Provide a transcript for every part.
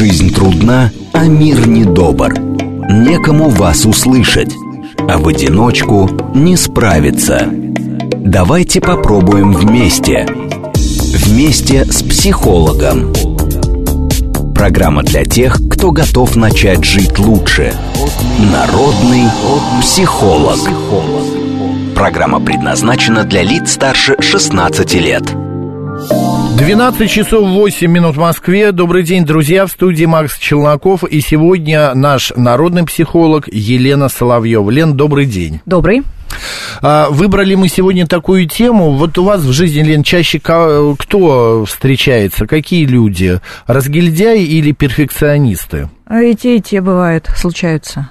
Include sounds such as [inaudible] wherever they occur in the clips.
Жизнь трудна, а мир недобр. Некому вас услышать, а в одиночку не справиться. Давайте попробуем вместе. Вместе с психологом. Программа для тех, кто готов начать жить лучше. Народный психолог. Программа предназначена для лиц старше 16 лет. 12 часов 8 минут в Москве. Добрый день, друзья. В студии Макс Челноков. И сегодня наш народный психолог Елена Соловьева. Лен, добрый день. Добрый. А, выбрали мы сегодня такую тему. Вот у вас в жизни, Лен, чаще кто встречается? Какие люди? Разгильдяи или перфекционисты? И те, и те бывают, случаются.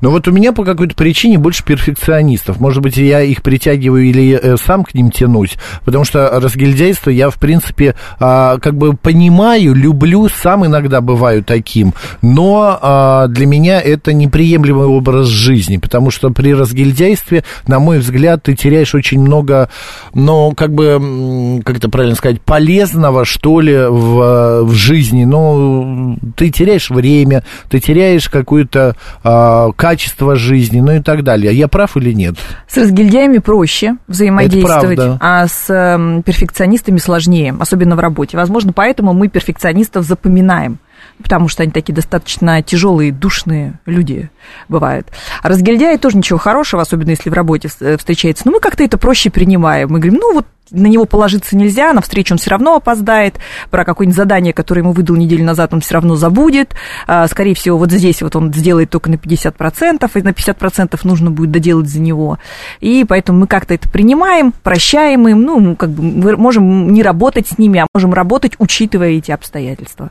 Но вот у меня по какой-то причине больше перфекционистов. Может быть, я их притягиваю или э, сам к ним тянусь, потому что разгильдяйство я, в принципе, а, как бы понимаю, люблю, сам иногда бываю таким, но а, для меня это неприемлемый образ жизни, потому что при разгильдяйстве, на мой взгляд, ты теряешь очень много, ну, как бы, как это правильно сказать, полезного, что ли, в, в жизни. Ну, ты теряешь время, ты теряешь какую-то а, качество жизни, ну и так далее. Я прав или нет? С разгильдяями проще взаимодействовать, а с э, перфекционистами сложнее, особенно в работе. Возможно, поэтому мы перфекционистов запоминаем потому что они такие достаточно тяжелые, душные люди бывают. А разгильдяи тоже ничего хорошего, особенно если в работе э, встречается. Но мы как-то это проще принимаем. Мы говорим, ну вот на него положиться нельзя, на встречу он все равно опоздает, про какое-нибудь задание, которое ему выдал неделю назад, он все равно забудет, а, скорее всего, вот здесь вот он сделает только на 50%, и на 50% нужно будет доделать за него, и поэтому мы как-то это принимаем, прощаем им, ну, как бы мы можем не работать с ними, а можем работать, учитывая эти обстоятельства.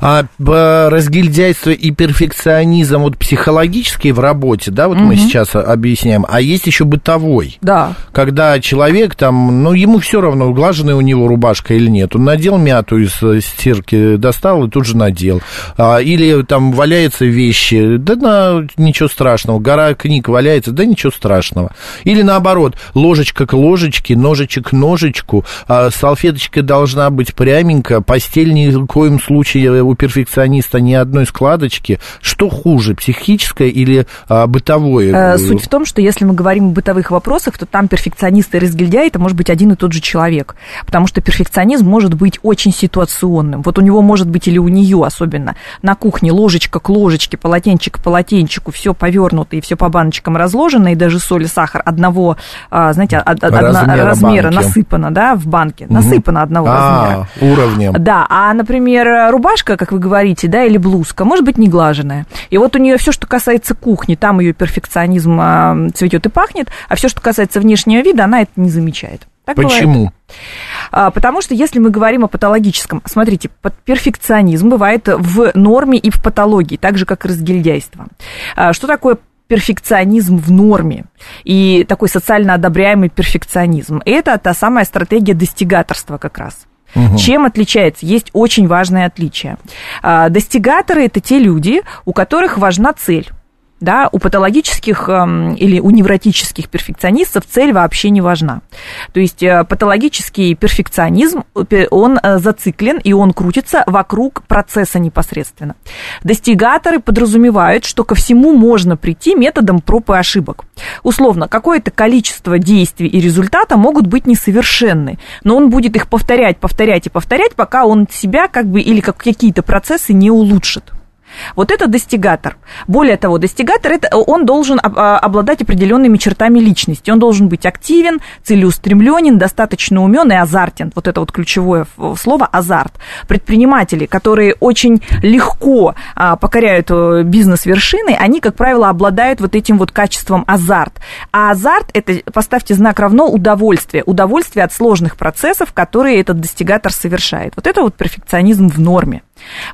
А разгильдяйство и перфекционизм вот психологический в работе, да, вот угу. мы сейчас объясняем, а есть еще бытовой. Да. Когда человек там, ну, ему все равно, углаженная у него рубашка или нет. Он надел мяту из э, стирки, достал и тут же надел. А, или там валяются вещи, да на, ничего страшного. Гора книг валяется, да ничего страшного. Или наоборот, ложечка к ложечке, ножичек к ножичку, а салфеточка должна быть пряменькая, постель ни в коем случае у перфекциониста ни одной складочки. Что хуже, психическое или а, бытовое? Э, суть в том, что если мы говорим о бытовых вопросах, то там перфекционисты и разгильдяи, это может быть один один и тот же человек. Потому что перфекционизм может быть очень ситуационным. Вот у него может быть или у нее особенно на кухне ложечка к ложечке, полотенчик к полотенчику, все повернуто и все по баночкам разложено, и даже соль и сахар одного, а, знаете, размера, размера насыпано, да, в банке, угу. насыпано одного а, размера. уровнем. Да, а, например, рубашка, как вы говорите, да, или блузка, может быть неглаженная. И вот у нее все, что касается кухни, там ее перфекционизм цветет и пахнет, а все, что касается внешнего вида, она это не замечает. Так Почему? Бывает. Потому что если мы говорим о патологическом, смотрите, перфекционизм бывает в норме и в патологии, так же, как и разгильдяйство. А, что такое перфекционизм в норме и такой социально одобряемый перфекционизм? Это та самая стратегия достигаторства как раз. Угу. Чем отличается? Есть очень важное отличие. А, достигаторы это те люди, у которых важна цель да, у патологических эм, или у невротических перфекционистов цель вообще не важна. То есть э, патологический перфекционизм, он э, зациклен и он крутится вокруг процесса непосредственно. Достигаторы подразумевают, что ко всему можно прийти методом проб и ошибок. Условно, какое-то количество действий и результата могут быть несовершенны, но он будет их повторять, повторять и повторять, пока он себя как бы или как какие-то процессы не улучшит. Вот это достигатор. Более того, достигатор, это, он должен а, обладать определенными чертами личности. Он должен быть активен, целеустремленен, достаточно умен и азартен. Вот это вот ключевое слово азарт. Предприниматели, которые очень легко а, покоряют э, бизнес-вершины, они, как правило, обладают вот этим вот качеством азарт. А азарт, это, поставьте знак равно, удовольствие. Удовольствие от сложных процессов, которые этот достигатор совершает. Вот это вот перфекционизм в норме.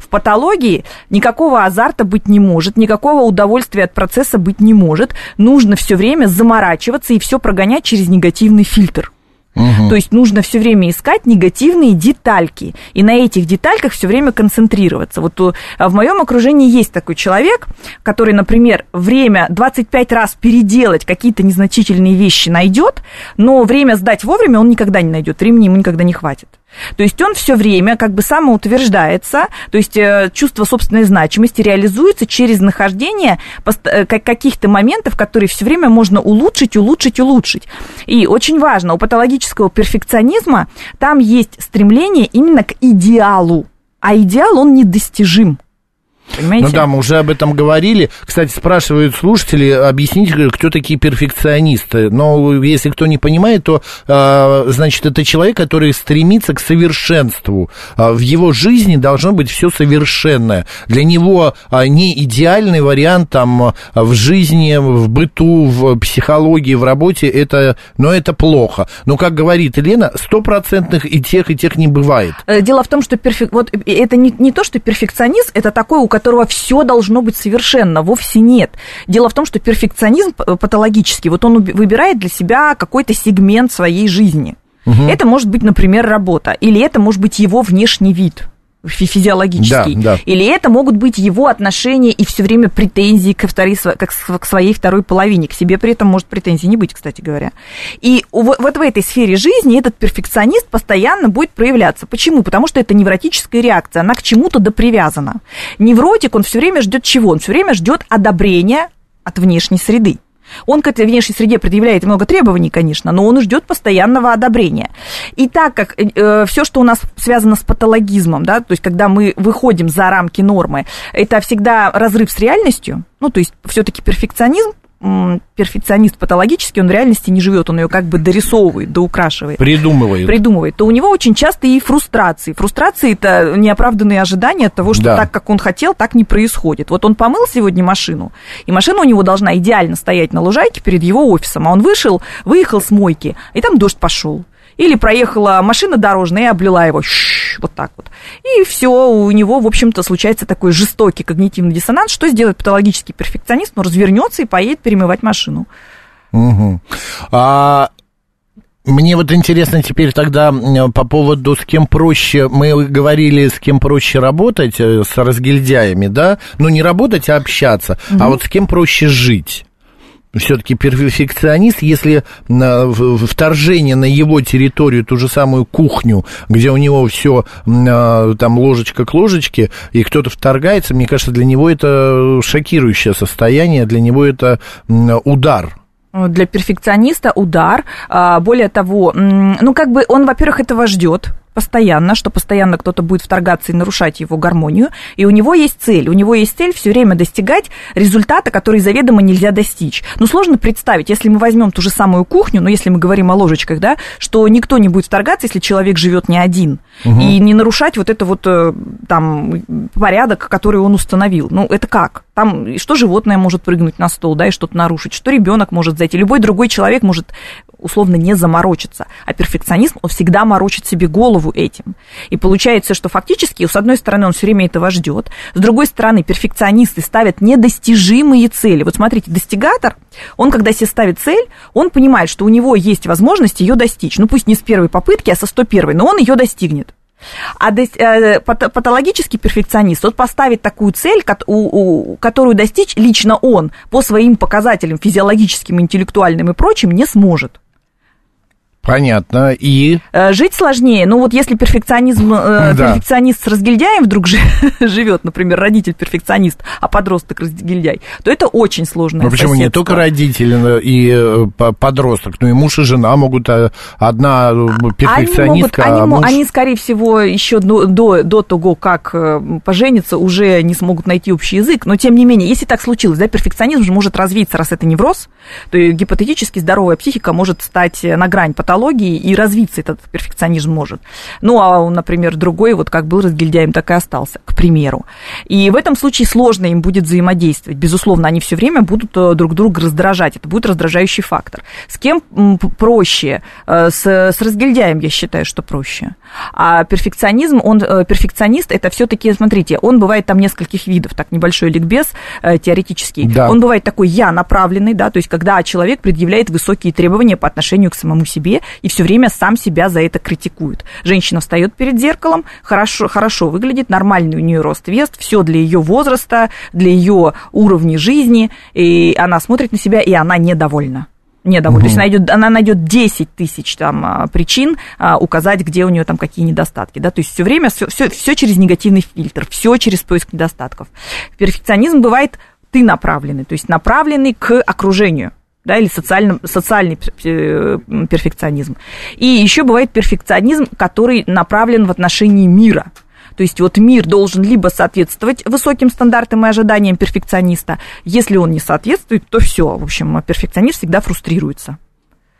В патологии никакого азарта быть не может, никакого удовольствия от процесса быть не может. Нужно все время заморачиваться и все прогонять через негативный фильтр. Угу. То есть нужно все время искать негативные детальки и на этих детальках все время концентрироваться. Вот э, в моем окружении есть такой человек, который, например, время 25 раз переделать какие-то незначительные вещи найдет, но время сдать вовремя он никогда не найдет, времени ему никогда не хватит. То есть он все время как бы самоутверждается, то есть э, чувство собственной значимости реализуется через нахождение э, каких-то моментов, которые все время можно улучшить, улучшить, улучшить. И очень важно, у патологического перфекционизма там есть стремление именно к идеалу, а идеал он недостижим. Понимаете? Ну да, мы уже об этом говорили. Кстати, спрашивают слушатели, объясните, кто такие перфекционисты. Но если кто не понимает, то, а, значит, это человек, который стремится к совершенству. А, в его жизни должно быть все совершенное. Для него а, не идеальный вариант там в жизни, в быту, в психологии, в работе, это, но это плохо. Но, как говорит Елена, стопроцентных и тех, и тех не бывает. Э, дело в том, что перфек... вот это не, не то, что перфекционист, это такой, у которого все должно быть совершенно, вовсе нет. Дело в том, что перфекционизм патологический, вот он выбирает для себя какой-то сегмент своей жизни. Угу. Это может быть, например, работа, или это может быть его внешний вид физиологический. Да, да. Или это могут быть его отношения и все время претензии к, второй, к своей второй половине. К себе при этом может претензий не быть, кстати говоря. И вот в этой сфере жизни этот перфекционист постоянно будет проявляться. Почему? Потому что это невротическая реакция, она к чему-то допривязана. Невротик, он все время ждет чего? Он все время ждет одобрения от внешней среды. Он к этой внешней среде предъявляет много требований, конечно, но он ждет постоянного одобрения. И так как э, все, что у нас связано с патологизмом, да, то есть когда мы выходим за рамки нормы, это всегда разрыв с реальностью, ну, то есть все-таки перфекционизм перфекционист патологический, он в реальности не живет, он ее как бы дорисовывает, доукрашивает. Придумывает. Придумывает. То у него очень часто и фрустрации. Фрустрации – это неоправданные ожидания того, что да. так, как он хотел, так не происходит. Вот он помыл сегодня машину, и машина у него должна идеально стоять на лужайке перед его офисом, а он вышел, выехал с мойки, и там дождь пошел. Или проехала машина дорожная и облила его. вот так вот. И все, у него, в общем-то, случается такой жестокий когнитивный диссонанс. Что сделает патологический перфекционист? Ну, развернется и поедет перемывать машину. Угу. А мне вот интересно теперь тогда по поводу с кем проще, мы говорили, с кем проще работать, э, с разгильдяями, да? Ну, не работать, а общаться. Угу. А вот с кем проще жить? Все-таки перфекционист, если вторжение на его территорию, ту же самую кухню, где у него все а, там ложечка к ложечке, и кто-то вторгается, мне кажется, для него это шокирующее состояние, для него это удар для перфекциониста удар. А, более того, ну, как бы он, во-первых, этого ждет, постоянно, что постоянно кто-то будет вторгаться и нарушать его гармонию, и у него есть цель. У него есть цель все время достигать результата, который заведомо нельзя достичь. Ну, сложно представить, если мы возьмем ту же самую кухню, ну, если мы говорим о ложечках, да, что никто не будет вторгаться, если человек живет не один, угу. и не нарушать вот это вот э, там порядок, который он установил. Ну, это как? Там что животное может прыгнуть на стол, да, и что-то нарушить, что ребенок может зайти, любой другой человек может условно не заморочиться. А перфекционизм, он всегда морочит себе голову этим. И получается, что фактически, с одной стороны, он все время этого ждет, с другой стороны, перфекционисты ставят недостижимые цели. Вот смотрите, достигатор, он, когда себе ставит цель, он понимает, что у него есть возможность ее достичь. Ну, пусть не с первой попытки, а со 101, но он ее достигнет. А э, патологический перфекционист, он поставит такую цель, которую достичь лично он по своим показателям физиологическим, интеллектуальным и прочим не сможет. Понятно. И? Э, жить сложнее. Ну вот если перфекционизм, э, да. перфекционист с разгильдяем вдруг [laughs] живет, например, родитель перфекционист, а подросток разгильдяй, то это очень сложно. Ну почему не только родитель и э, подросток, но и муж и жена могут одна перфекционистка, они, могут, они, а муж... они скорее всего еще до, до, до того, как пожениться, уже не смогут найти общий язык. Но тем не менее, если так случилось, да, перфекционизм же может развиться, раз это невроз, то гипотетически здоровая психика может стать на грань патологии патологии, и развиться этот перфекционизм может. Ну, а, например, другой, вот как был разгильдяем, так и остался, к примеру. И в этом случае сложно им будет взаимодействовать. Безусловно, они все время будут э, друг друга раздражать. Это будет раздражающий фактор. С кем проще? Э, с, с разгильдяем, я считаю, что проще. А перфекционизм, он, э, перфекционист, это все-таки, смотрите, он бывает там нескольких видов, так небольшой ликбез теоретический. Да. Он бывает такой я направленный, да, то есть когда человек предъявляет высокие требования по отношению к самому себе и все время сам себя за это критикует. Женщина встает перед зеркалом, хорошо, хорошо выглядит, нормальный у нее рост вес, все для ее возраста, для ее уровня жизни, и она смотрит на себя, и она недовольна недовольна. Угу. То есть она, найдет, она найдет 10 тысяч там, а, причин а, указать, где у нее там какие недостатки. Да? То есть все время все, все, все через негативный фильтр, все через поиск недостатков. Перфекционизм бывает ты направленный, то есть направленный к окружению да, или социальный, социальный перфекционизм. И еще бывает перфекционизм, который направлен в отношении мира. То есть вот мир должен либо соответствовать высоким стандартам и ожиданиям перфекциониста, если он не соответствует, то все, в общем, перфекционист всегда фрустрируется.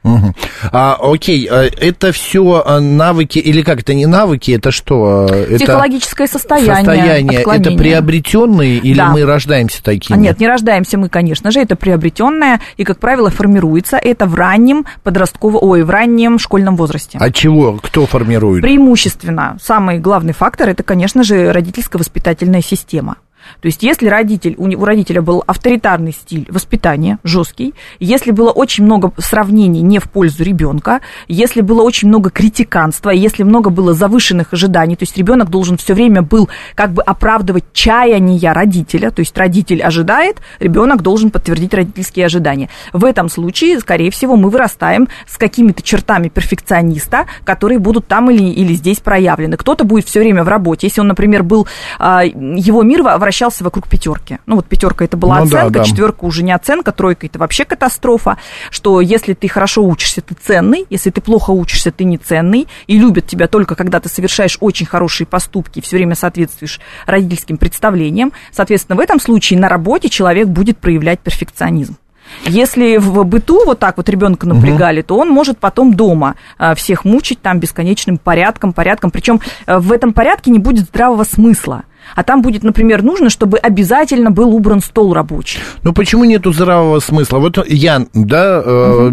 Угу. А, окей, а это все а, навыки, или как это не навыки, это что? Психологическое это состояние. Состояние. Это приобретенные или да. мы рождаемся такими? Нет, не рождаемся мы, конечно же, это приобретенное, и, как правило, формируется это в раннем подростковом, ой, в раннем школьном возрасте. А чего? Кто формирует? Преимущественно. Самый главный фактор это, конечно же, родительско-воспитательная система. То есть, если родитель, у родителя был авторитарный стиль воспитания, жесткий, если было очень много сравнений не в пользу ребенка, если было очень много критиканства, если много было завышенных ожиданий, то есть ребенок должен все время был как бы оправдывать чаяния родителя, то есть родитель ожидает, ребенок должен подтвердить родительские ожидания. В этом случае, скорее всего, мы вырастаем с какими-то чертами перфекциониста, которые будут там или, или здесь проявлены. Кто-то будет все время в работе. Если он, например, был, а, его мир вращался вращался вокруг пятерки. Ну, вот пятерка это была ну, оценка, да, да. четверка уже не оценка, тройка это вообще катастрофа. Что если ты хорошо учишься, ты ценный, если ты плохо учишься, ты не ценный, и любят тебя только когда ты совершаешь очень хорошие поступки, все время соответствуешь родительским представлениям. Соответственно, в этом случае на работе человек будет проявлять перфекционизм. Если в быту вот так вот ребенка напрягали, угу. то он может потом дома а, всех мучить там бесконечным порядком, порядком. Причем э, в этом порядке не будет здравого смысла а там будет, например, нужно, чтобы обязательно был убран стол рабочий. Ну почему нету здравого смысла? Вот Ян, да, э,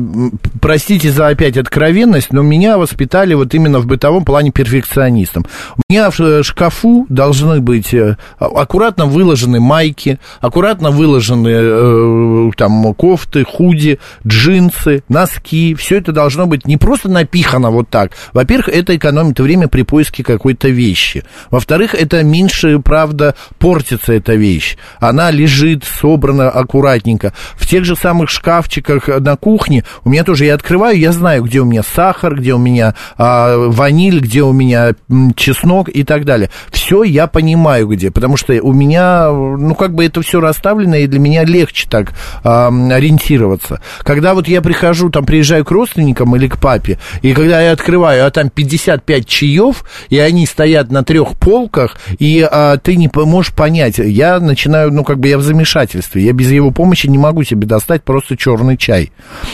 простите за опять откровенность, но меня воспитали вот именно в бытовом плане перфекционистом. У меня в шкафу должны быть э, аккуратно выложены майки, аккуратно выложены э, там кофты, худи, джинсы, носки. Все это должно быть не просто напихано вот так. Во-первых, это экономит время при поиске какой-то вещи. Во-вторых, это меньше правда, портится эта вещь. Она лежит, собрана аккуратненько. В тех же самых шкафчиках на кухне у меня тоже, я открываю, я знаю, где у меня сахар, где у меня а, ваниль, где у меня чеснок и так далее. Все я понимаю где, потому что у меня, ну, как бы это все расставлено, и для меня легче так а, ориентироваться. Когда вот я прихожу, там, приезжаю к родственникам или к папе, и когда я открываю, а там 55 чаев, и они стоят на трех полках, и а, ты не можешь понять. Я начинаю, ну, как бы я в замешательстве. Я без его помощи не могу себе достать просто черный чай.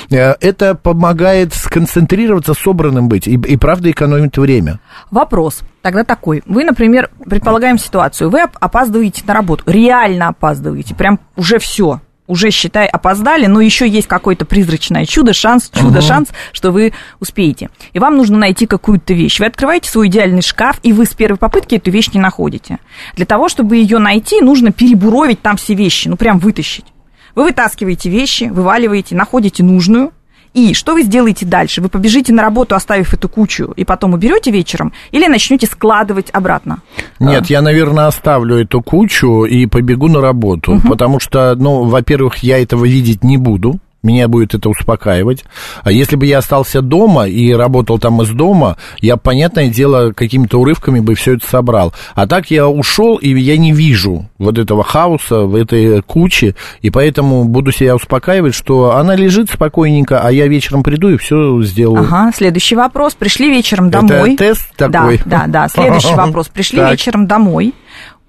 Э, это помогает сконцентрироваться, собранным быть, и, и правда экономит время. Вопрос тогда такой. Вы, например, предполагаем ситуацию, вы опаздываете на работу, реально опаздываете, прям уже все, уже, считай, опоздали, но еще есть какое-то призрачное чудо, шанс, чудо-шанс, что вы успеете. И вам нужно найти какую-то вещь. Вы открываете свой идеальный шкаф, и вы с первой попытки эту вещь не находите. Для того, чтобы ее найти, нужно перебуровить там все вещи, ну прям вытащить. Вы вытаскиваете вещи, вываливаете, находите нужную, и что вы сделаете дальше? Вы побежите на работу, оставив эту кучу, и потом уберете вечером, или начнете складывать обратно? Нет, я, наверное, оставлю эту кучу и побегу на работу, угу. потому что, ну, во-первых, я этого видеть не буду меня будет это успокаивать. А если бы я остался дома и работал там из дома, я, понятное дело, какими-то урывками бы все это собрал. А так я ушел, и я не вижу вот этого хаоса, в этой куче, и поэтому буду себя успокаивать, что она лежит спокойненько, а я вечером приду и все сделаю. Ага, следующий вопрос. Пришли вечером домой. Это тест такой? Да, да, да. [laughs] Следующий вопрос. Пришли вечером домой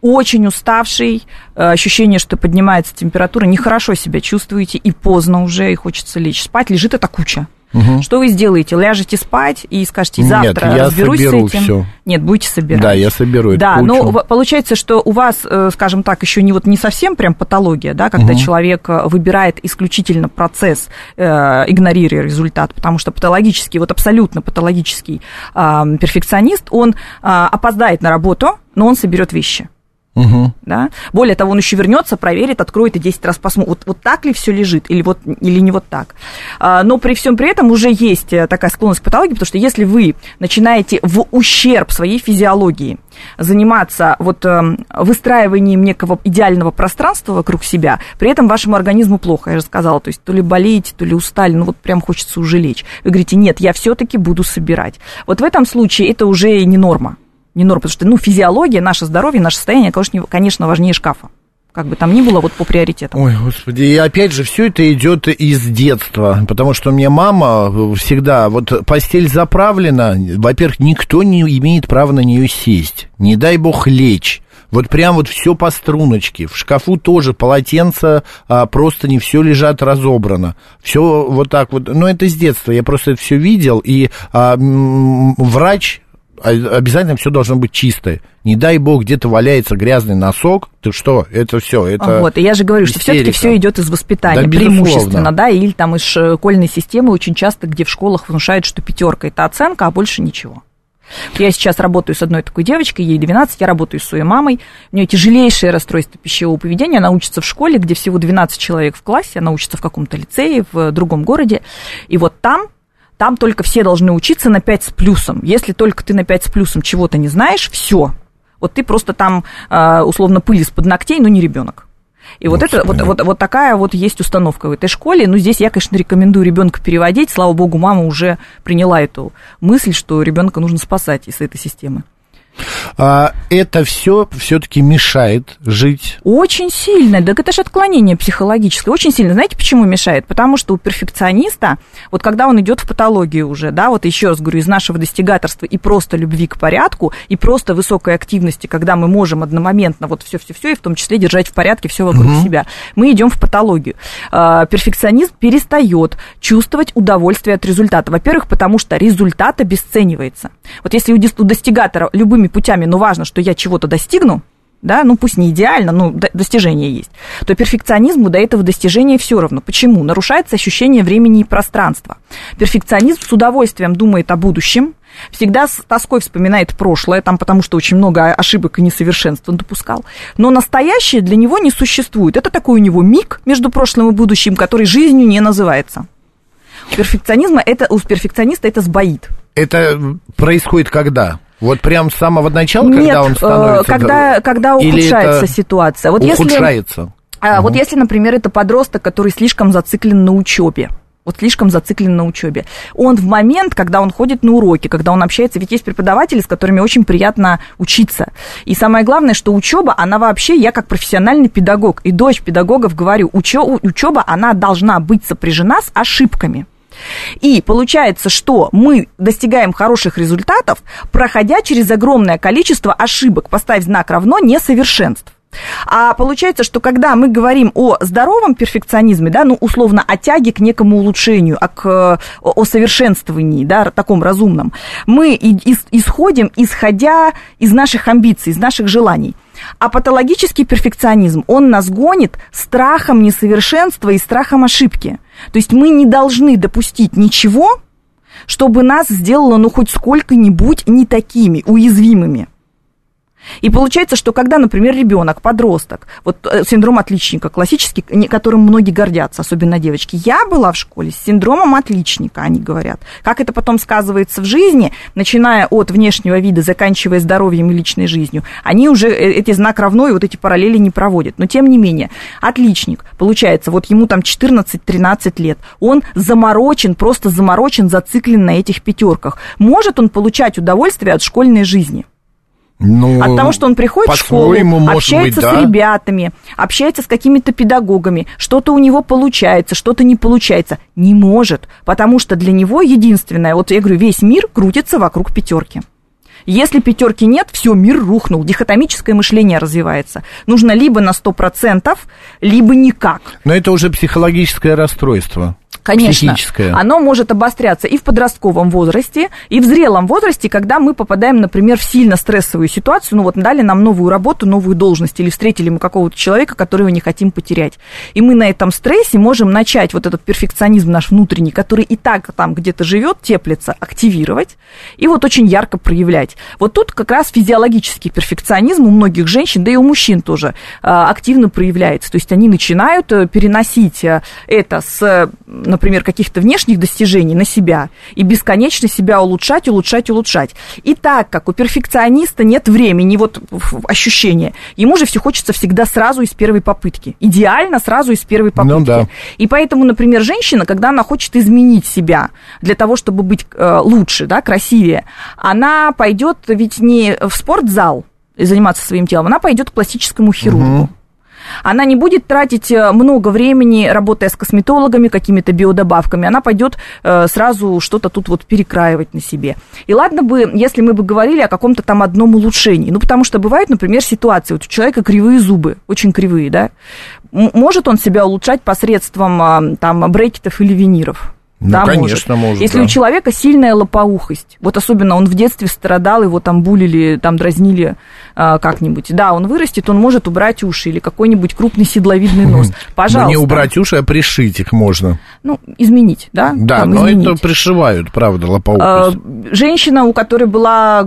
очень уставший, э, ощущение, что поднимается температура, нехорошо себя чувствуете, и поздно уже, и хочется лечь спать, лежит эта куча. Угу. Что вы сделаете? Ляжете спать и скажете, завтра Нет, я разберусь соберу с этим? Все. Нет, будете собирать. Да, я соберу Да, кучу. но получается, что у вас, э, скажем так, еще не, вот, не совсем прям патология, да, когда угу. человек э, выбирает исключительно процесс, э, игнорируя результат, потому что патологический, вот абсолютно патологический э, перфекционист, он э, опоздает на работу, но он соберет вещи. Угу. Да? Более того, он еще вернется, проверит, откроет и 10 раз посмотрит, вот, вот так ли все лежит или, вот, или не вот так. А, но при всем при этом уже есть э, такая склонность к патологии, потому что если вы начинаете в ущерб своей физиологии заниматься вот эм, выстраиванием некого идеального пространства вокруг себя, при этом вашему организму плохо, я же сказала, то есть то ли болеете, то ли устали, ну вот прям хочется уже лечь. Вы говорите, нет, я все-таки буду собирать. Вот в этом случае это уже не норма не норма, потому что, ну, физиология, наше здоровье, наше состояние, конечно, важнее шкафа. Как бы там ни было, вот по приоритетам. Ой, господи, и опять же, все это идет из детства, потому что у меня мама всегда, вот постель заправлена, во-первых, никто не имеет права на нее сесть, не дай бог лечь. Вот прям вот все по струночке. В шкафу тоже полотенца, а, просто не все лежат разобрано. Все вот так вот. Но это с детства. Я просто это все видел. И а, врач обязательно все должно быть чистое. Не дай бог, где-то валяется грязный носок, ты что, это все, это Вот, и я же говорю, истерика. что все-таки все идет из воспитания, да, преимущественно, да, или там из школьной системы очень часто, где в школах внушают, что пятерка это оценка, а больше ничего. Я сейчас работаю с одной такой девочкой, ей 12, я работаю с своей мамой. У нее тяжелейшее расстройство пищевого поведения. Она учится в школе, где всего 12 человек в классе, она учится в каком-то лицее в другом городе. И вот там там только все должны учиться на 5 с плюсом. Если только ты на 5 с плюсом чего-то не знаешь, все. Вот ты просто там, а, условно, пыль из-под ногтей, но не ребенок. И вот, вот это, вот, вот, вот такая вот есть установка в этой школе. Ну, здесь я, конечно, рекомендую ребенка переводить. Слава богу, мама уже приняла эту мысль, что ребенка нужно спасать из этой системы. А, это все все-таки мешает жить? Очень сильно. Так это же отклонение психологическое. Очень сильно. Знаете, почему мешает? Потому что у перфекциониста, вот когда он идет в патологию уже, да, вот еще раз говорю, из нашего достигаторства и просто любви к порядку, и просто высокой активности, когда мы можем одномоментно вот все-все-все, и в том числе держать в порядке все вокруг угу. себя, мы идем в патологию. А, перфекционист перестает чувствовать удовольствие от результата. Во-первых, потому что результат обесценивается. Вот если у достигатора любыми путями, но важно, что я чего-то достигну, да, ну пусть не идеально, но достижение есть, то перфекционизму до этого достижения все равно. Почему? Нарушается ощущение времени и пространства. Перфекционизм с удовольствием думает о будущем, всегда с тоской вспоминает прошлое, там, потому что очень много ошибок и несовершенств он допускал. Но настоящее для него не существует. Это такой у него миг между прошлым и будущим, который жизнью не называется. У перфекционизма это, у перфекциониста это сбоит. Это происходит когда? Вот прям с самого начала, Нет, когда он становится... когда, когда ухудшается ситуация. Вот ухудшается. Если, угу. Вот если, например, это подросток, который слишком зациклен на учебе, вот слишком зациклен на учебе. Он в момент, когда он ходит на уроки, когда он общается, ведь есть преподаватели, с которыми очень приятно учиться. И самое главное, что учеба, она вообще, я как профессиональный педагог и дочь педагогов говорю, учеба, она должна быть сопряжена с ошибками. И получается, что мы достигаем хороших результатов, проходя через огромное количество ошибок, поставив знак равно несовершенств. А получается, что когда мы говорим о здоровом перфекционизме, да, ну, условно, о тяге к некому улучшению, а к, о совершенствовании, да, таком разумном, мы исходим, исходя из наших амбиций, из наших желаний. А патологический перфекционизм, он нас гонит страхом несовершенства и страхом ошибки. То есть мы не должны допустить ничего, чтобы нас сделало, ну, хоть сколько-нибудь не такими, уязвимыми. И получается, что когда, например, ребенок, подросток, вот э, синдром отличника классический, которым многие гордятся, особенно девочки. Я была в школе с синдромом отличника, они говорят. Как это потом сказывается в жизни, начиная от внешнего вида, заканчивая здоровьем и личной жизнью, они уже э, эти знак равно и вот эти параллели не проводят. Но тем не менее, отличник, получается, вот ему там 14-13 лет, он заморочен, просто заморочен, зациклен на этих пятерках. Может он получать удовольствие от школьной жизни? Ну, От того, что он приходит в школу, общается быть, да? с ребятами, общается с какими-то педагогами, что-то у него получается, что-то не получается. Не может, потому что для него единственное, вот я говорю, весь мир крутится вокруг пятерки. Если пятерки нет, все, мир рухнул, дихотомическое мышление развивается. Нужно либо на 100%, либо никак. Но это уже психологическое расстройство. Конечно, психическое. оно может обостряться и в подростковом возрасте, и в зрелом возрасте, когда мы попадаем, например, в сильно стрессовую ситуацию, ну вот дали нам новую работу, новую должность, или встретили мы какого-то человека, которого не хотим потерять. И мы на этом стрессе можем начать вот этот перфекционизм наш внутренний, который и так там где-то живет, теплится, активировать, и вот очень ярко проявлять. Вот тут как раз физиологический перфекционизм у многих женщин, да и у мужчин тоже а, активно проявляется. То есть они начинают э, переносить э, это с например, каких-то внешних достижений на себя и бесконечно себя улучшать, улучшать, улучшать. И так как у перфекциониста нет времени, вот ощущения, ему же все хочется всегда сразу из первой попытки. Идеально сразу из первой попытки. Ну, да. И поэтому, например, женщина, когда она хочет изменить себя для того, чтобы быть э, лучше, да, красивее, она пойдет ведь не в спортзал заниматься своим телом, она пойдет к пластическому хирургу. Угу. Она не будет тратить э, много времени, работая с косметологами, какими-то биодобавками. Она пойдет э, сразу что-то тут вот перекраивать на себе. И ладно бы, если мы бы говорили о каком-то там одном улучшении. Ну, потому что бывают, например, ситуации, вот у человека кривые зубы, очень кривые, да. Может он себя улучшать посредством а, там брекетов или виниров? Ну, да, конечно, может. может Если да. у человека сильная лопоухость, вот особенно он в детстве страдал, его там булили, там дразнили как-нибудь, да, он вырастет, он может убрать уши или какой-нибудь крупный седловидный нос. Пожалуйста. Но не убрать уши, а пришить их можно. Ну, изменить, да? Да, там, но изменить. это пришивают, правда, лопоухость. А, женщина, у которой была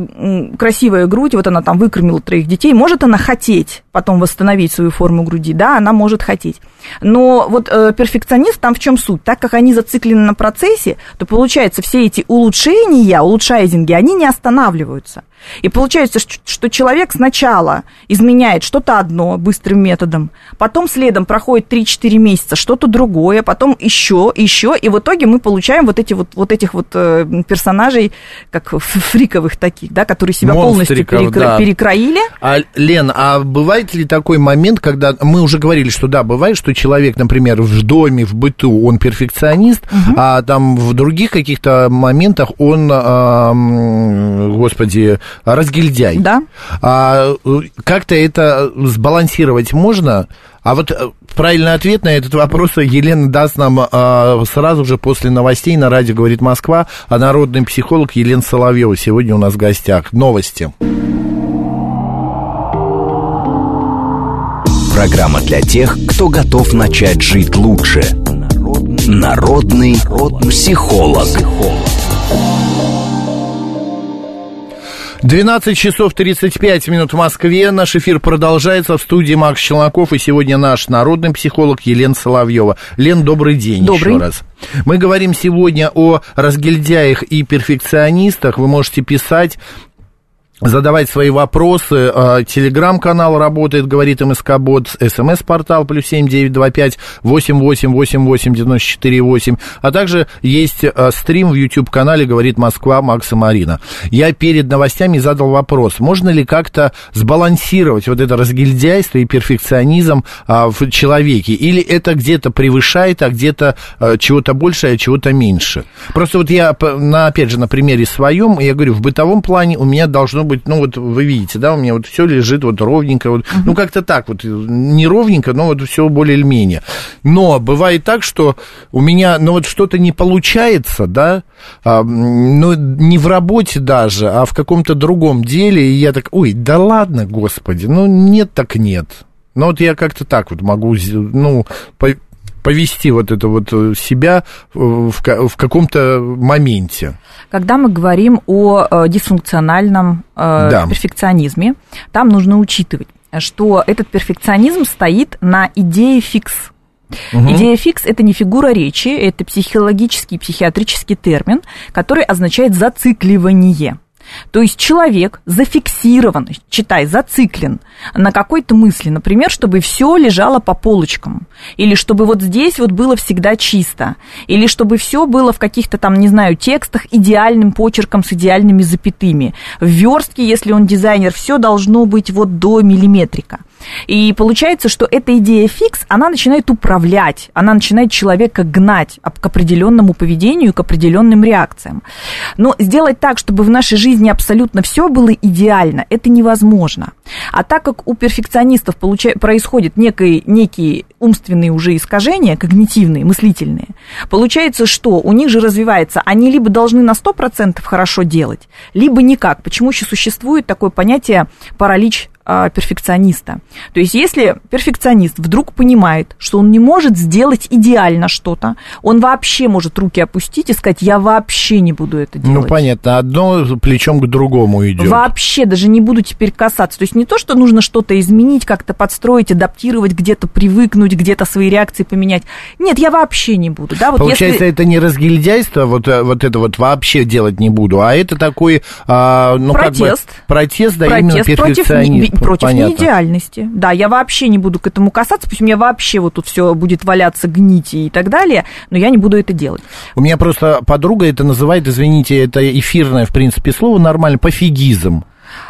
красивая грудь, вот она там выкормила троих детей, может она хотеть потом восстановить свою форму груди, да, она может хотеть. Но вот э, перфекционист там в чем суть? Так как они зациклены на процессе, то получается все эти улучшения, улучшайзинги, они не останавливаются. И получается, что человек сначала изменяет что-то одно быстрым методом, потом следом проходит 3-4 месяца что-то другое, потом еще, еще, и в итоге мы получаем вот, эти вот, вот этих вот э, персонажей, как фриковых таких, да, которые себя полностью перекро... да. перекроили. А, Лен, а бывает ли такой момент, когда мы уже говорили, что да, бывает, что человек, например, в доме, в быту, он перфекционист, угу. а там в других каких-то моментах он, э, господи, разгильдяй. Да. А, как-то это сбалансировать можно? А вот э, правильный ответ на этот вопрос Елена даст нам а, сразу же после новостей на радио «Говорит Москва», а народный психолог Елена Соловьева сегодня у нас в гостях. Новости. Программа для тех, кто готов начать жить лучше. Народный, народный психолог. психолог. 12 часов 35 минут в Москве. Наш эфир продолжается в студии Макс Челноков. И сегодня наш народный психолог Елена Соловьева. Лен, добрый день добрый. еще раз. Мы говорим сегодня о разгильдяях и перфекционистах. Вы можете писать задавать свои вопросы. А, телеграм-канал работает, говорит МСК Бот, смс-портал плюс семь девять два пять восемь восемь восемь восемь девяносто четыре восемь. А также есть а, стрим в YouTube-канале «Говорит Москва» Макса Марина. Я перед новостями задал вопрос, можно ли как-то сбалансировать вот это разгильдяйство и перфекционизм а, в человеке? Или это где-то превышает, а где-то чего-то больше, а чего-то меньше? Просто вот я, на, опять же, на примере своем, я говорю, в бытовом плане у меня должно быть быть, ну вот вы видите, да, у меня вот все лежит вот ровненько, вот, uh-huh. ну как-то так вот, не ровненько, но вот все более или менее. Но бывает так, что у меня, ну вот что-то не получается, да, а, ну не в работе даже, а в каком-то другом деле, и я так, ой, да ладно, господи, ну нет так нет. Ну вот я как-то так вот могу, ну, повести вот это вот э, себя в, в каком-то моменте. Когда мы говорим о э, дисфункциональном э, да. перфекционизме, там нужно учитывать, что этот перфекционизм стоит на идее фикс. Угу. Идея фикс это не фигура речи, это психологический, психиатрический термин, который означает зацикливание. То есть человек зафиксирован, читай, зациклен на какой-то мысли, например, чтобы все лежало по полочкам, или чтобы вот здесь вот было всегда чисто, или чтобы все было в каких-то там, не знаю, текстах идеальным почерком с идеальными запятыми. В верстке, если он дизайнер, все должно быть вот до миллиметрика. И получается, что эта идея фикс, она начинает управлять, она начинает человека гнать к определенному поведению, к определенным реакциям. Но сделать так, чтобы в нашей жизни абсолютно все было идеально, это невозможно. А так как у перфекционистов получа... происходит некий, некий умственные уже искажения, когнитивные, мыслительные, получается, что у них же развивается, они либо должны на 100% хорошо делать, либо никак. Почему еще существует такое понятие паралич а, перфекциониста. То есть, если перфекционист вдруг понимает, что он не может сделать идеально что-то, он вообще может руки опустить и сказать, я вообще не буду это ну, делать. Ну, понятно, одно плечом к другому идет. Вообще даже не буду теперь касаться. То есть, не то, что нужно что-то изменить, как-то подстроить, адаптировать, где-то привыкнуть, где-то свои реакции поменять. Нет, я вообще не буду. Да? Вот Получается, если... это не разгильдяйство, вот, э, вот это вот вообще делать не буду, а это такой, а, ну, протест. Как бы, протест, да, протест именно перфекционизм против Понятно. неидеальности. Да, я вообще не буду к этому касаться, пусть у меня вообще вот тут все будет валяться, гнить и так далее, но я не буду это делать. У меня просто подруга это называет, извините, это эфирное, в принципе, слово нормально, пофигизм.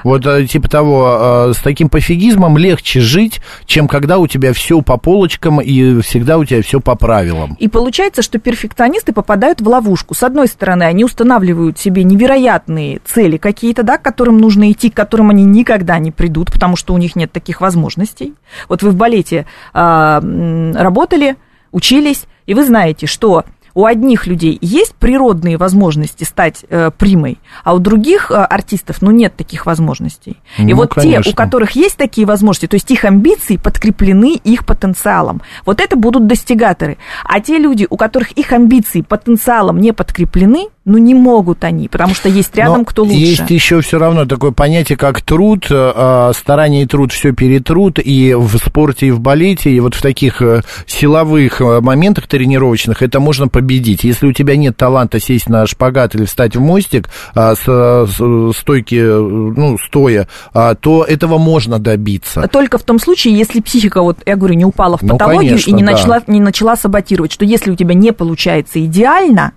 Вот э, типа того, э, с таким пофигизмом легче жить, чем когда у тебя все по полочкам и всегда у тебя все по правилам. И получается, что перфекционисты попадают в ловушку. С одной стороны, они устанавливают себе невероятные цели какие-то, да, к которым нужно идти, к которым они никогда не придут, потому что у них нет таких возможностей. Вот вы в балете э, работали, учились, и вы знаете, что у одних людей есть природные возможности стать э, примой, а у других э, артистов, ну, нет таких возможностей. Ну, и вот конечно. те, у которых есть такие возможности, то есть их амбиции подкреплены их потенциалом, вот это будут достигаторы. А те люди, у которых их амбиции потенциалом не подкреплены, ну, не могут они, потому что есть рядом Но кто лучше. Есть еще все равно такое понятие, как труд, э, старание и труд все перетрут, и в спорте, и в балете, и вот в таких э, силовых э, моментах тренировочных это можно победить. Если у тебя нет таланта сесть на шпагат или встать в мостик а, с, стойки, ну, стоя, а, то этого можно добиться. Только в том случае, если психика, вот я говорю, не упала в ну, патологию ну, конечно, и не, да. начала, не начала саботировать, что если у тебя не получается идеально,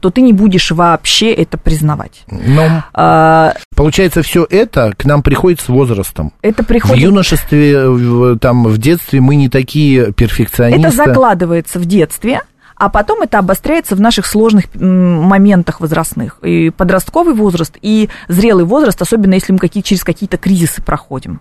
то ты не будешь вообще это признавать. Но, а, получается, все это к нам приходит с возрастом. Это приходит... В юношестве, в, там, в детстве мы не такие перфекционисты. Это закладывается в детстве, а потом это обостряется в наших сложных моментах возрастных. И подростковый возраст, и зрелый возраст, особенно если мы какие, через какие-то кризисы проходим.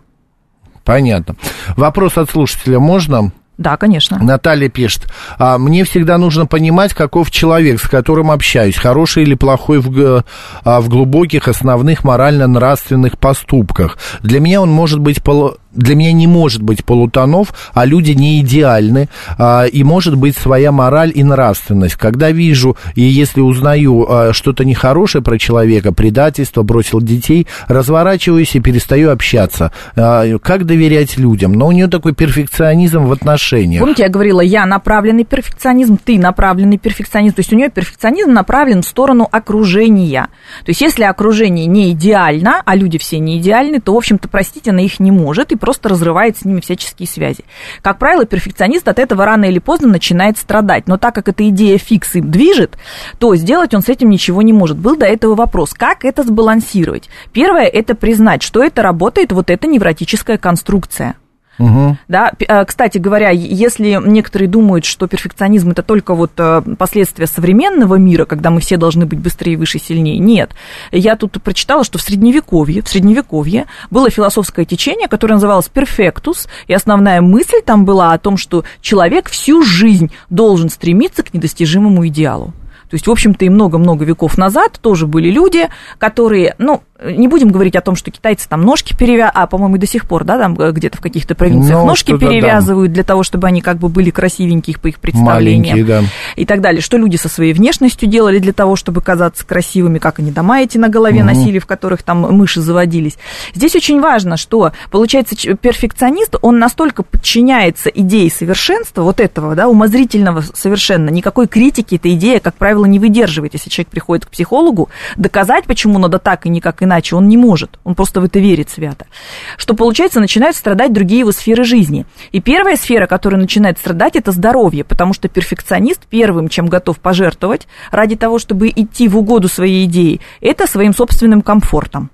Понятно. Вопрос от слушателя можно? Да, конечно. Наталья пишет. А, Мне всегда нужно понимать, каков человек, с которым общаюсь, хороший или плохой в, а, в глубоких основных морально-нравственных поступках. Для меня он может быть пол для меня не может быть полутонов, а люди не идеальны, а, и может быть своя мораль и нравственность. Когда вижу и если узнаю а, что-то нехорошее про человека, предательство, бросил детей, разворачиваюсь и перестаю общаться. А, как доверять людям? Но у нее такой перфекционизм в отношениях. Помните, я говорила, я направленный перфекционизм, ты направленный перфекционизм. То есть у нее перфекционизм направлен в сторону окружения. То есть если окружение не идеально, а люди все не идеальны, то, в общем-то, простить она их не может, и просто разрывает с ними всяческие связи. Как правило, перфекционист от этого рано или поздно начинает страдать. Но так как эта идея фикс им движет, то сделать он с этим ничего не может. Был до этого вопрос, как это сбалансировать. Первое – это признать, что это работает вот эта невротическая конструкция. Угу. Да, э, кстати говоря, если некоторые думают, что перфекционизм это только вот э, последствия современного мира, когда мы все должны быть быстрее, выше, сильнее, нет. Я тут прочитала, что в средневековье, в средневековье было философское течение, которое называлось перфектус, и основная мысль там была о том, что человек всю жизнь должен стремиться к недостижимому идеалу. То есть, в общем-то, и много-много веков назад тоже были люди, которые, ну, не будем говорить о том, что китайцы там ножки перевязывают, а, по-моему, до сих пор, да, там где-то в каких-то провинциях ну, ножки перевязывают да. для того, чтобы они как бы были красивенькие по их представлениям. Да. И так далее. Что люди со своей внешностью делали для того, чтобы казаться красивыми, как они дома эти на голове угу. носили, в которых там мыши заводились. Здесь очень важно, что, получается, перфекционист, он настолько подчиняется идее совершенства, вот этого, да, умозрительного совершенно, никакой критики эта идея, как правило, не выдерживает. Если человек приходит к психологу, доказать, почему надо так и никак иначе он не может, он просто в это верит свято. Что получается, начинают страдать другие его сферы жизни. И первая сфера, которая начинает страдать, это здоровье, потому что перфекционист первым, чем готов пожертвовать ради того, чтобы идти в угоду своей идеи, это своим собственным комфортом.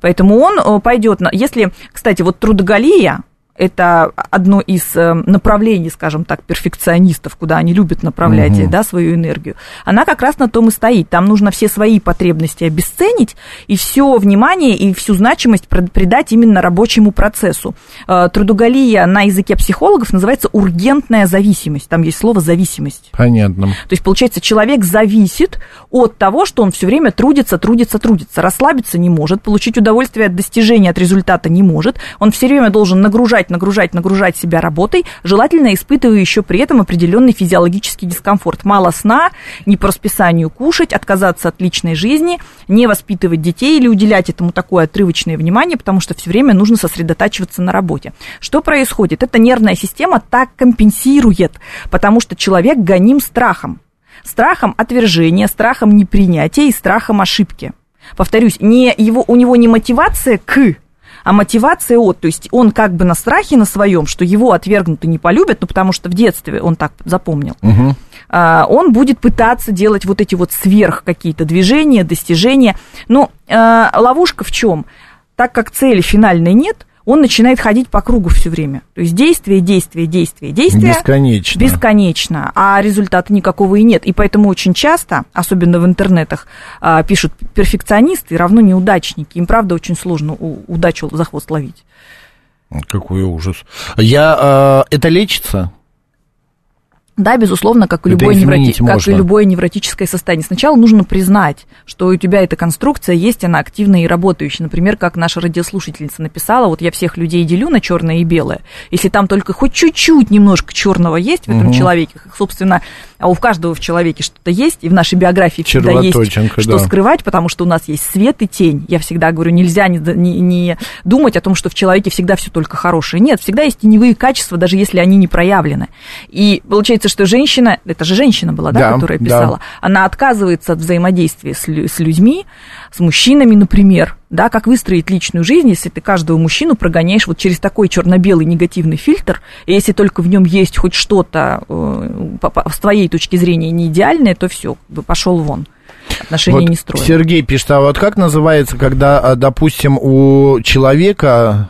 Поэтому он э, пойдет на... Если, кстати, вот трудоголия, это одно из э, направлений, скажем так, перфекционистов, куда они любят направлять угу. да, свою энергию, она как раз на том и стоит. Там нужно все свои потребности обесценить и все внимание и всю значимость придать именно рабочему процессу. Э, трудоголия на языке психологов называется ургентная зависимость. Там есть слово зависимость. Понятно. То есть, получается, человек зависит от того, что он все время трудится, трудится, трудится. Расслабиться не может, получить удовольствие от достижения, от результата не может. Он все время должен нагружать, нагружать, нагружать себя работой, желательно испытывая еще при этом определенный физиологический дискомфорт. Мало сна, не по расписанию кушать, отказаться от личной жизни, не воспитывать детей или уделять этому такое отрывочное внимание, потому что все время нужно сосредотачиваться на работе. Что происходит? Эта нервная система так компенсирует, потому что человек гоним страхом. Страхом отвержения, страхом непринятия и страхом ошибки. Повторюсь, не его, у него не мотивация к, а мотивация от. То есть он как бы на страхе на своем, что его отвергнут и не полюбят, ну потому что в детстве он так запомнил. Угу. Он будет пытаться делать вот эти вот сверх какие-то движения, достижения. Но а, ловушка в чем? Так как цели финальной нет, он начинает ходить по кругу все время. То есть действие, действие, действие, действие. Бесконечно. Бесконечно. А результата никакого и нет. И поэтому очень часто, особенно в интернетах, а, пишут перфекционисты равно неудачники. Им, правда, очень сложно удачу за хвост ловить. Какой ужас. Я, э, это лечится? Да, безусловно, как и, любое невроти... как и любое невротическое состояние. Сначала нужно признать, что у тебя эта конструкция есть, она активная и работающая. Например, как наша радиослушательница написала, вот я всех людей делю на черное и белое. Если там только хоть чуть-чуть немножко черного есть в этом угу. человеке, собственно, а у каждого в человеке что-то есть, и в нашей биографии всегда есть что да. скрывать, потому что у нас есть свет и тень. Я всегда говорю, нельзя не, не, не думать о том, что в человеке всегда все только хорошее. Нет, всегда есть теневые качества, даже если они не проявлены. И получается, что женщина, это же женщина была, да, да которая писала, да. она отказывается от взаимодействия с, с людьми, с мужчинами, например, да, как выстроить личную жизнь, если ты каждого мужчину прогоняешь вот через такой черно-белый негативный фильтр, и если только в нем есть хоть что-то э, с твоей точки зрения не идеальное, то все, пошел вон отношения вот не строят. Сергей пишет, а вот как называется, когда, а, допустим, у человека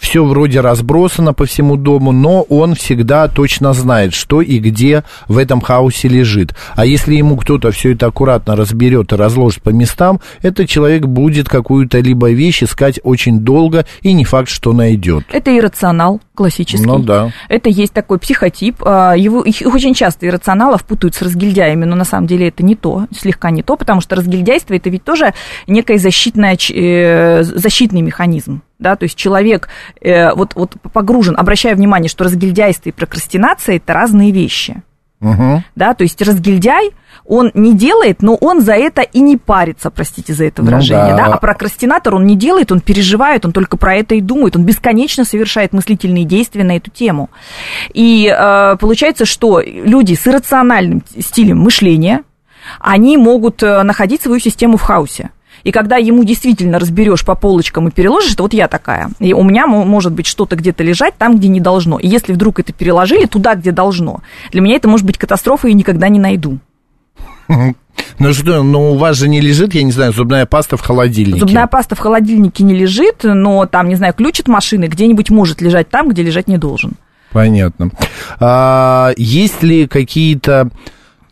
все вроде разбросано по всему дому, но он всегда точно знает, что и где в этом хаосе лежит. А если ему кто-то все это аккуратно разберет и разложит по местам, этот человек будет какую-то либо вещь искать очень долго и не факт, что найдет. Это иррационал классический. Ну да. Это есть такой психотип. А, его, их очень часто иррационалов путают с разгильдяями, но на самом деле это не то, слегка не то, потому что разгильдяйство это ведь тоже некий защитный, э, защитный механизм да, то есть человек э, вот, вот погружен, обращая внимание, что разгильдяйство и прокрастинация – это разные вещи. Угу. Да, то есть разгильдяй, он не делает, но он за это и не парится, простите за это ну выражение, ну, да. да, а прокрастинатор он не делает, он переживает, он только про это и думает, он бесконечно совершает мыслительные действия на эту тему. И э, получается, что люди с иррациональным стилем мышления, они могут э, находить свою систему в хаосе. И когда ему действительно разберешь по полочкам и переложишь, это вот я такая. И у меня может быть что-то где-то лежать там, где не должно. И если вдруг это переложили туда, где должно, для меня это может быть катастрофа, и никогда не найду. Ну что, ну у вас же не лежит, я не знаю, зубная паста в холодильнике. Зубная паста в холодильнике не лежит, но там, не знаю, ключ от машины где-нибудь может лежать там, где лежать не должен. Понятно. А, есть ли какие-то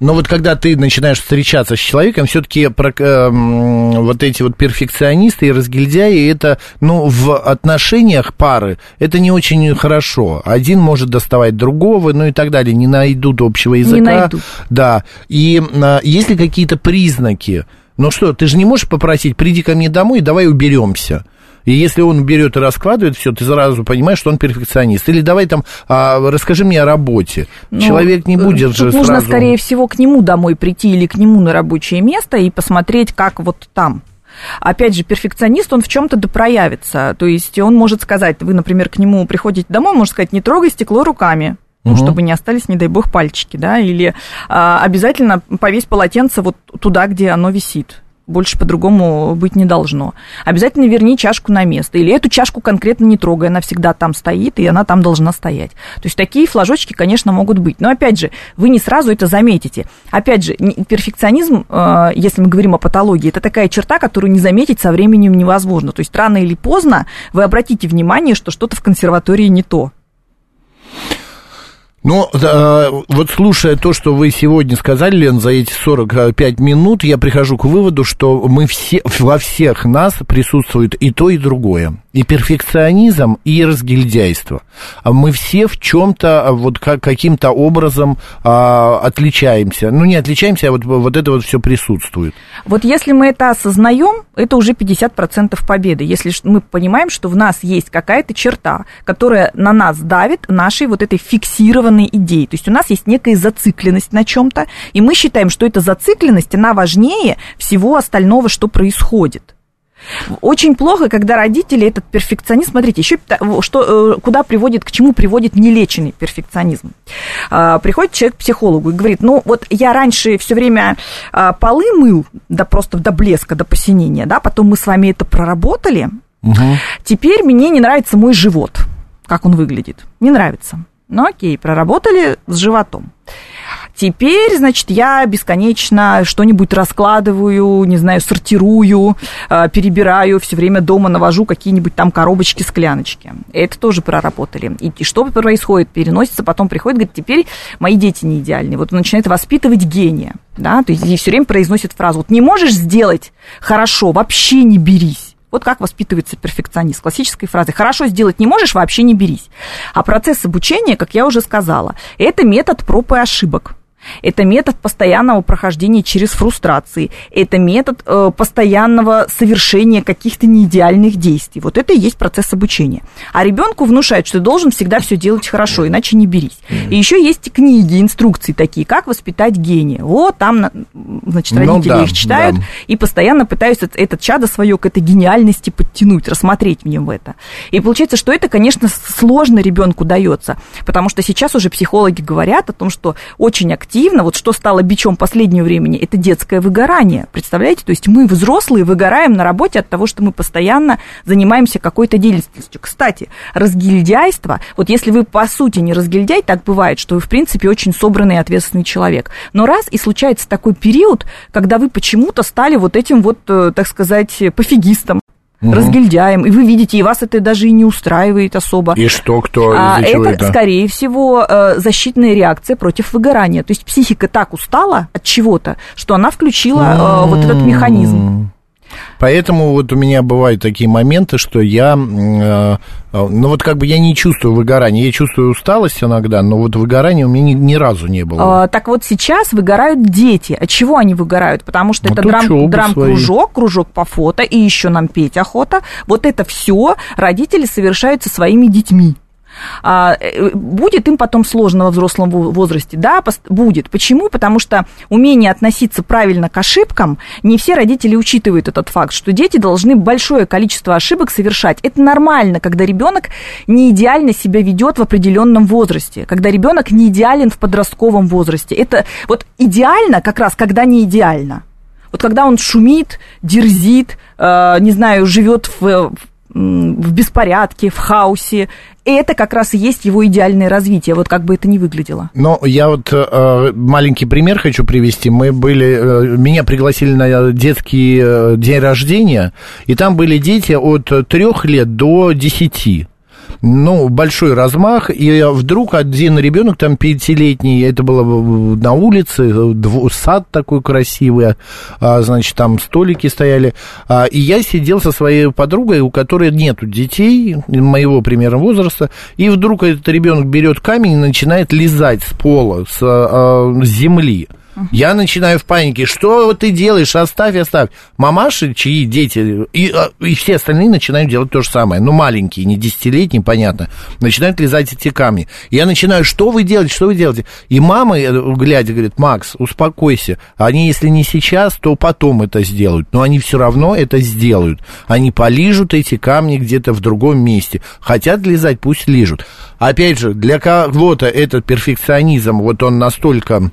но вот когда ты начинаешь встречаться с человеком, все-таки э, вот эти вот перфекционисты и разгильдяи, это, ну, в отношениях пары, это не очень хорошо. Один может доставать другого, ну и так далее, не найдут общего языка. Не найдут. Да, и э, есть ли какие-то признаки? Ну что, ты же не можешь попросить, приди ко мне домой, давай уберемся. И если он берет и раскладывает все, ты сразу понимаешь, что он перфекционист. Или давай там, а, расскажи мне о работе. Ну, Человек не будет же нужно, сразу... скорее всего, к нему домой прийти или к нему на рабочее место и посмотреть, как вот там. Опять же, перфекционист, он в чем-то допроявится. То есть он может сказать, вы, например, к нему приходите домой, может сказать, не трогай стекло руками ну, угу. чтобы не остались, не дай бог, пальчики, да, или а, обязательно повесь полотенце вот туда, где оно висит больше по-другому быть не должно. Обязательно верни чашку на место. Или эту чашку конкретно не трогай, она всегда там стоит, и она там должна стоять. То есть такие флажочки, конечно, могут быть. Но опять же, вы не сразу это заметите. Опять же, перфекционизм, э, если мы говорим о патологии, это такая черта, которую не заметить со временем невозможно. То есть рано или поздно вы обратите внимание, что что-то в консерватории не то. Ну, э, вот слушая то, что вы сегодня сказали, Лен, за эти 45 минут, я прихожу к выводу, что мы все, во всех нас присутствует и то, и другое. И перфекционизм, и разгильдяйство. А мы все в чем-то а, вот как, каким-то образом а, отличаемся. Ну, не отличаемся, а вот, вот это вот все присутствует. Вот если мы это осознаем, это уже 50% победы. Если мы понимаем, что в нас есть какая-то черта, которая на нас давит нашей вот этой фиксированной определенной идеи. То есть у нас есть некая зацикленность на чем-то, и мы считаем, что эта зацикленность, она важнее всего остального, что происходит. Очень плохо, когда родители этот перфекционизм, смотрите, еще что, э, куда приводит, к чему приводит нелеченный перфекционизм. А, приходит человек к психологу и говорит, ну вот я раньше все время а, полы мыл, да просто до блеска, до посинения, да, потом мы с вами это проработали, угу. теперь мне не нравится мой живот, как он выглядит, не нравится. Ну окей, проработали с животом. Теперь, значит, я бесконечно что-нибудь раскладываю, не знаю, сортирую, э, перебираю, все время дома навожу какие-нибудь там коробочки, скляночки. Это тоже проработали. И что происходит? Переносится, потом приходит, говорит, теперь мои дети не идеальные. Вот он начинает воспитывать гения, да, то есть и все время произносит фразу, вот не можешь сделать хорошо, вообще не берись. Вот как воспитывается перфекционист. Классической фразы. Хорошо сделать не можешь, вообще не берись. А процесс обучения, как я уже сказала, это метод проб и ошибок. Это метод постоянного прохождения через фрустрации. Это метод э, постоянного совершения каких-то неидеальных действий. Вот это и есть процесс обучения. А ребенку внушают, что ты должен всегда все делать хорошо, иначе не берись. И еще есть книги, инструкции такие, как воспитать гения. Вот там, значит, ну родители ну, да, их читают да. и постоянно пытаются этот чадо свое к этой гениальности подтянуть, рассмотреть в нем это. И получается, что это, конечно, сложно ребенку дается, потому что сейчас уже психологи говорят о том, что очень активно активно, вот что стало бичом последнего времени, это детское выгорание. Представляете? То есть мы, взрослые, выгораем на работе от того, что мы постоянно занимаемся какой-то деятельностью. Кстати, разгильдяйство, вот если вы по сути не разгильдяй, так бывает, что вы, в принципе, очень собранный и ответственный человек. Но раз и случается такой период, когда вы почему-то стали вот этим вот, э, так сказать, пофигистом, угу. разгильдяем, и вы видите, и вас это даже и не устраивает особо. И что, кто, а, это, это, скорее всего, э, защитная реакция против выгорания. То есть психика так устала от чего-то, что она включила вот этот механизм. Поэтому вот у меня бывают такие моменты, что я, э, ну вот как бы я не чувствую выгорания, я чувствую усталость иногда, но вот выгорания у меня ни, ни разу не было. А, так вот сейчас выгорают дети. От чего они выгорают? Потому что вот это драм, драм-кружок, кружок по фото, и еще нам петь охота. Вот это все родители совершают со своими детьми. А, э, будет им потом сложно во взрослом возрасте? Да, будет. Почему? Потому что умение относиться правильно к ошибкам, не все родители учитывают этот факт, что дети должны большое количество ошибок совершать. Это нормально, когда ребенок не идеально себя ведет в определенном возрасте, когда ребенок не идеален в подростковом возрасте. Это вот идеально как раз, когда не идеально. Вот когда он шумит, дерзит, э, не знаю, живет в, в беспорядке, в хаосе. И это как раз и есть его идеальное развитие, вот как бы это ни выглядело. Но я вот э, маленький пример хочу привести. Мы были, э, меня пригласили на детский э, день рождения, и там были дети от трех лет до десяти ну, большой размах, и вдруг один ребенок, там, пятилетний, это было на улице, сад такой красивый, а, значит, там столики стояли, а, и я сидел со своей подругой, у которой нету детей, моего примерно возраста, и вдруг этот ребенок берет камень и начинает лизать с пола, с, а, с земли. Я начинаю в панике. Что ты делаешь? Оставь, оставь. Мамаши, чьи дети, и, а, и все остальные начинают делать то же самое. Ну, маленькие, не десятилетние, понятно. Начинают лизать эти камни. Я начинаю, что вы делаете, что вы делаете? И мама, э, глядя, говорит, Макс, успокойся. Они, если не сейчас, то потом это сделают. Но они все равно это сделают. Они полижут эти камни где-то в другом месте. Хотят лизать, пусть лижут. Опять же, для кого-то этот перфекционизм, вот он настолько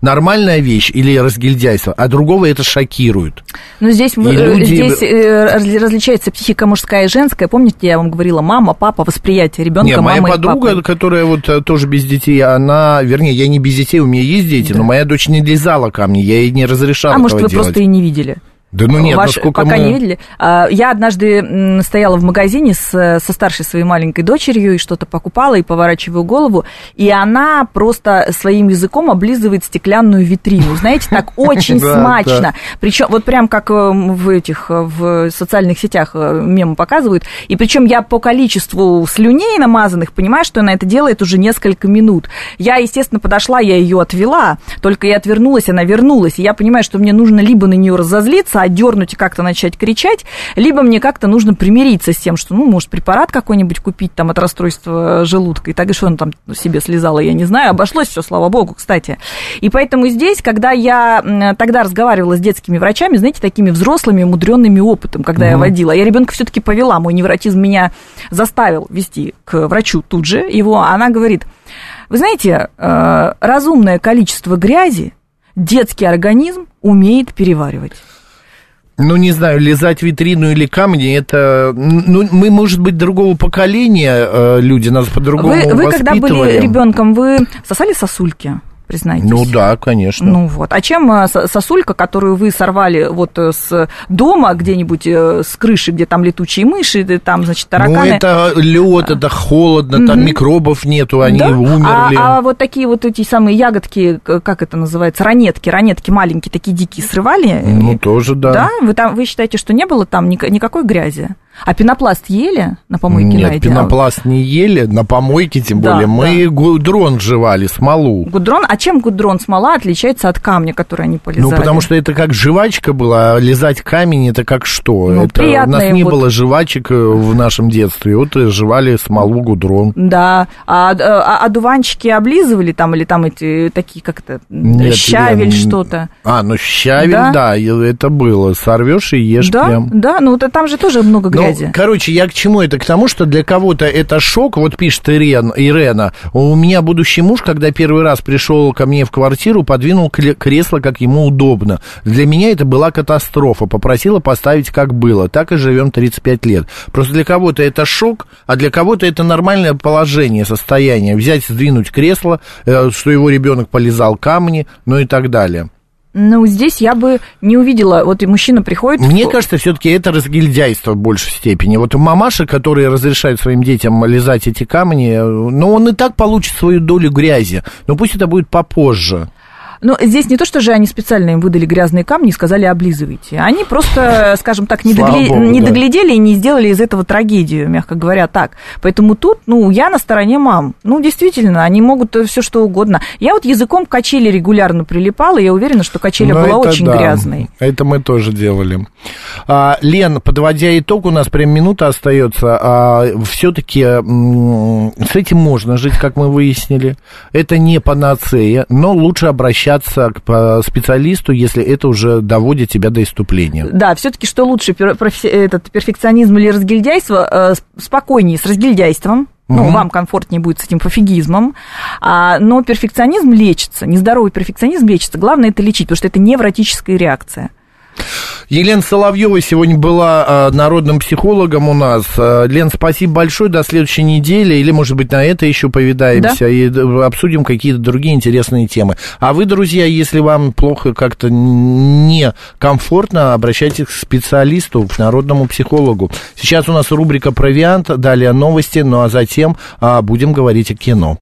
нормальная вещь или разгильдяйство, а другого это шокирует. Ну, здесь, мы- э, люди- здесь э, разли- различается психика мужская и женская. Помните, я вам говорила, мама, папа, восприятие ребенка, Не, моя мама и подруга, папа. которая вот э, тоже без детей, она, вернее, я не без детей, у меня есть дети, но моя дочь не лизала камни, я ей не разрешал А может, вы делать. просто и не видели? Да ну нет, Ваш- насколько пока мы... не видели. А, Я однажды стояла в магазине с, со старшей своей маленькой дочерью и что-то покупала, и поворачиваю голову, и она просто своим языком облизывает стеклянную витрину. Знаете, так [laughs] очень смачно. Причем вот прям как э, в этих, э, в социальных сетях э, мемы показывают. И причем я по количеству слюней намазанных понимаю, что она это делает уже несколько минут. Я, естественно, подошла, я ее отвела, только я отвернулась, она вернулась. И я понимаю, что мне нужно либо на нее разозлиться, одернуть и как-то начать кричать, либо мне как-то нужно примириться с тем, что, ну, может, препарат какой-нибудь купить там от расстройства желудка. И так и что он там себе слезала, я не знаю. Обошлось все, слава богу, кстати. И поэтому здесь, когда я тогда разговаривала с детскими врачами, знаете, такими взрослыми, мудренными опытом, когда я водила, я ребенка все-таки повела, мой невротизм меня заставил вести к врачу тут же его, она говорит, вы знаете, э, разумное количество грязи детский организм умеет переваривать. Ну, не знаю, лизать витрину или камни, это... Ну, мы, может быть, другого поколения э, люди, нас по-другому Вы, вы когда были ребенком, вы сосали сосульки, признайтесь? Ну да, конечно. Ну вот. А чем э, со- сосулька, которую вы сорвали вот э, с дома где-нибудь, э, с крыши, где там летучие мыши, там, значит, Ну, тараканы? это лед, это холодно, там микробов нету, они Да? умерли. А, а вот такие вот эти самые ягодки, как это называется, ранетки, ранетки маленькие, такие дикие, срывали? Ну, тоже да. Да? Вы, там, вы считаете, что не было там ник- никакой грязи? А пенопласт ели на помойке Нет, найдя? пенопласт не ели, на помойке тем Да, более. Мы да. гудрон жевали, смолу. Гудрон, а чем гудрон смола отличается от камня, который они полезали? Ну, потому что это как жвачка была, а лизать камень это как что? Ну, это, у нас не вот. было жвачек э, в нашем детстве, вот и жевали смолу, гудрон. Да, а, а, одуванчики облизывали там, или там эти такие, как это, Нет, щавель, я- что-то? А, ну щавель, Да. да, это было. Сорвешь и ешь Да, прям. да, ну это- там же тоже много Ну, грязи. короче, я к чему это? К тому, что для кого-то это шок. Вот пишет Ирен, Ирена. У меня будущий муж, когда первый раз пришел ко мне в квартиру, подвинул кресло, как ему удобно. Для меня это была катастрофа. Попросила поставить, как было. Так и живем 35 лет. Просто для кого-то это шок, а для кого-то это нормальное положение, состояние. Взять, сдвинуть кресло, э, что его ребенок полезал камни, ну и так далее. Ну, здесь я бы не увидела, вот и мужчина приходит... Мне в- кажется, все-таки это разгильдяйство в большей степени. Вот мамаша, которые разрешают своим детям лизать эти камни, э, ну, он и так получит свою долю грязи. Но пусть это будет попозже. Ну, здесь не то, что же они специально им выдали грязные камни и сказали облизывайте. Они просто, скажем так, не, догле- богу, не да. доглядели и не сделали из этого трагедию, мягко говоря, так. Поэтому тут, ну, я на стороне мам. Ну, действительно, они могут все что угодно. Я вот языком к качели регулярно прилипала, и я уверена, что качеля Но была это очень да, грязной. Это мы тоже делали. А, Лен, подводя итог, у нас прям минута остается. А, все-таки с этим можно жить, как мы выяснили. Это не панацея, но лучше обращаться к по- специалисту, если это уже доводит тебя до иступления. Да, все-таки что лучше, этот перфекционизм или разгильдяйство? Э, спокойнее с разгильдяйством. Ну, Мгм. вам комфортнее будет с этим пофигизмом. А, но перфекционизм лечится. Нездоровый перфекционизм лечится. Главное это лечить, потому что это невротическая реакция. Елена Соловьева сегодня была а, народным психологом у нас. А, Лен, спасибо большое. До следующей недели. Или, может быть, на это еще повидаемся и д- обсудим какие-то другие интересные темы. А вы, друзья, если вам плохо как-то некомфортно, обращайтесь к специалисту, к народному психологу. Сейчас у нас рубрика «Провиант», далее новости, ну а затем а, будем говорить о кино.